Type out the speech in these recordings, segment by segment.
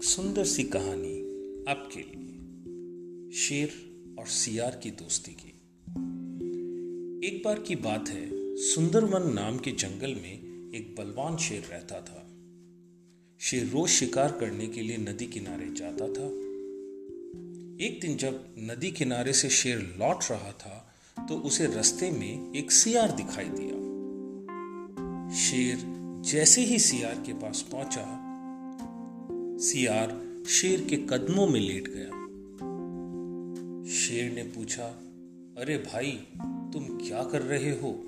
एक सुंदर सी कहानी आपके लिए, शेर और सियार की दोस्ती की। एक बार की बात है, सुंदरवन नाम के जंगल में एक बलवान शेर रहता था। शेर रोज शिकार करने के लिए नदी किनारे जाता था। एक दिन जब नदी किनारे से शेर लौट रहा था तो उसे रास्ते में एक सियार दिखाई दिया। शेर जैसे ही सियार के पास पहुँचा सियार शेर के कदमों में लेट गया। शेर ने पूछा, अरे भाई, तुम क्या कर रहे हो?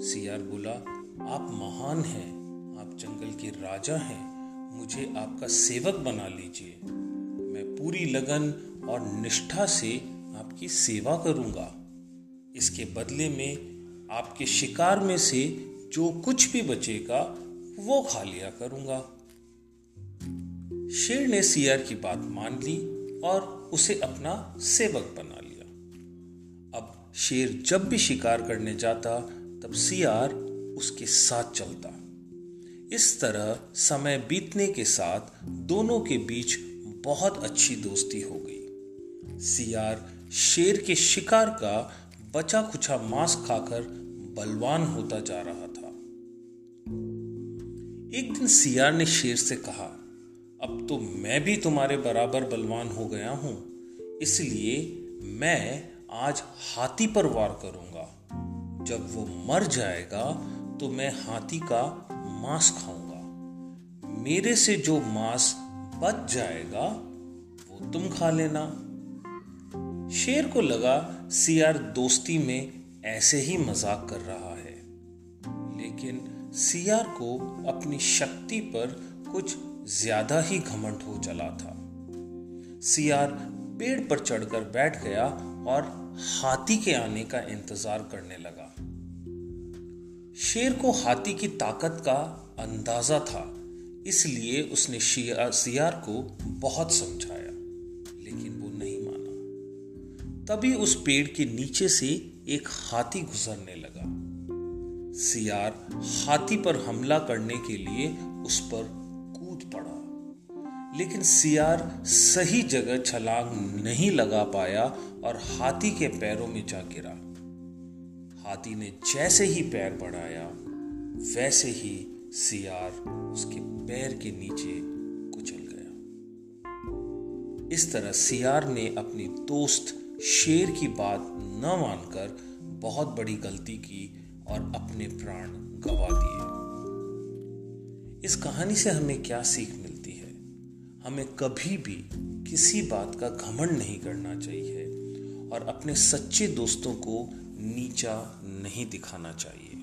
सियार बोला, आप महान हैं, आप जंगल के राजा हैं, मुझे आपका सेवक बना लीजिए। मैं पूरी लगन और निष्ठा से आपकी सेवा करूँगा। इसके बदले में आपके शिकार में से जो कुछ भी बचेगा, वो खा लिया करूँगा। शेर ने सियार की बात मान ली और उसे अपना सेवक बना लिया। अब शेर जब भी शिकार करने जाता, तब सियार उसके साथ चलता। इस तरह समय बीतने के साथ दोनों के बीच बहुत अच्छी दोस्ती हो गई। सियार शेर के शिकार का बचा खुचा मांस खाकर बलवान होता जा रहा था। एक दिन सियार ने शेर से कहा अब तो मैं भी तुम्हारे बराबर बलवान हो गया हूँ, इसलिए मैं आज हाथी पर वार करूँगा। जब वो मर जाएगा तो मैं हाथी का मांस खाऊँगा। मेरे से जो मांस बच जाएगा, वो तुम खा लेना। शेर को लगा, सियार दोस्ती में ऐसे ही मज़ाक कर रहा है। लेकिन सियार को अपनी शक्ति पर कुछ ज़्यादा ही घमंड हो चला था। सियार पेड़ पर चढ़कर बैठ गया और हाथी के आने का इंतज़ार करने लगा। शेर को हाथी की ताकत का अंदाज़ा था, इसलिए उसने सियार को बहुत समझाया, लेकिन वो नहीं माना। तभी उस पेड़ के नीचे से एक हाथी गुजरने लगा। सियार हाथी पर हमला करने के लिए उस पर लेकिन सियार सही जगह छलांग नहीं लगा पाया और हाथी के पैरों में जा गिरा। हाथी ने जैसे ही पैर बढ़ाया, वैसे ही सियार उसके पैर के नीचे कुचल गया। इस तरह सियार ने अपनी दोस्त शेर की बात न मानकर बहुत बड़ी गलती की और अपने प्राण गवा दिए। इस कहानी से हमें क्या सीख मिलती है हमें कभी भी किसी बात का घमंड नहीं करना चाहिए और अपने सच्चे दोस्तों को नीचा नहीं दिखाना चाहिए।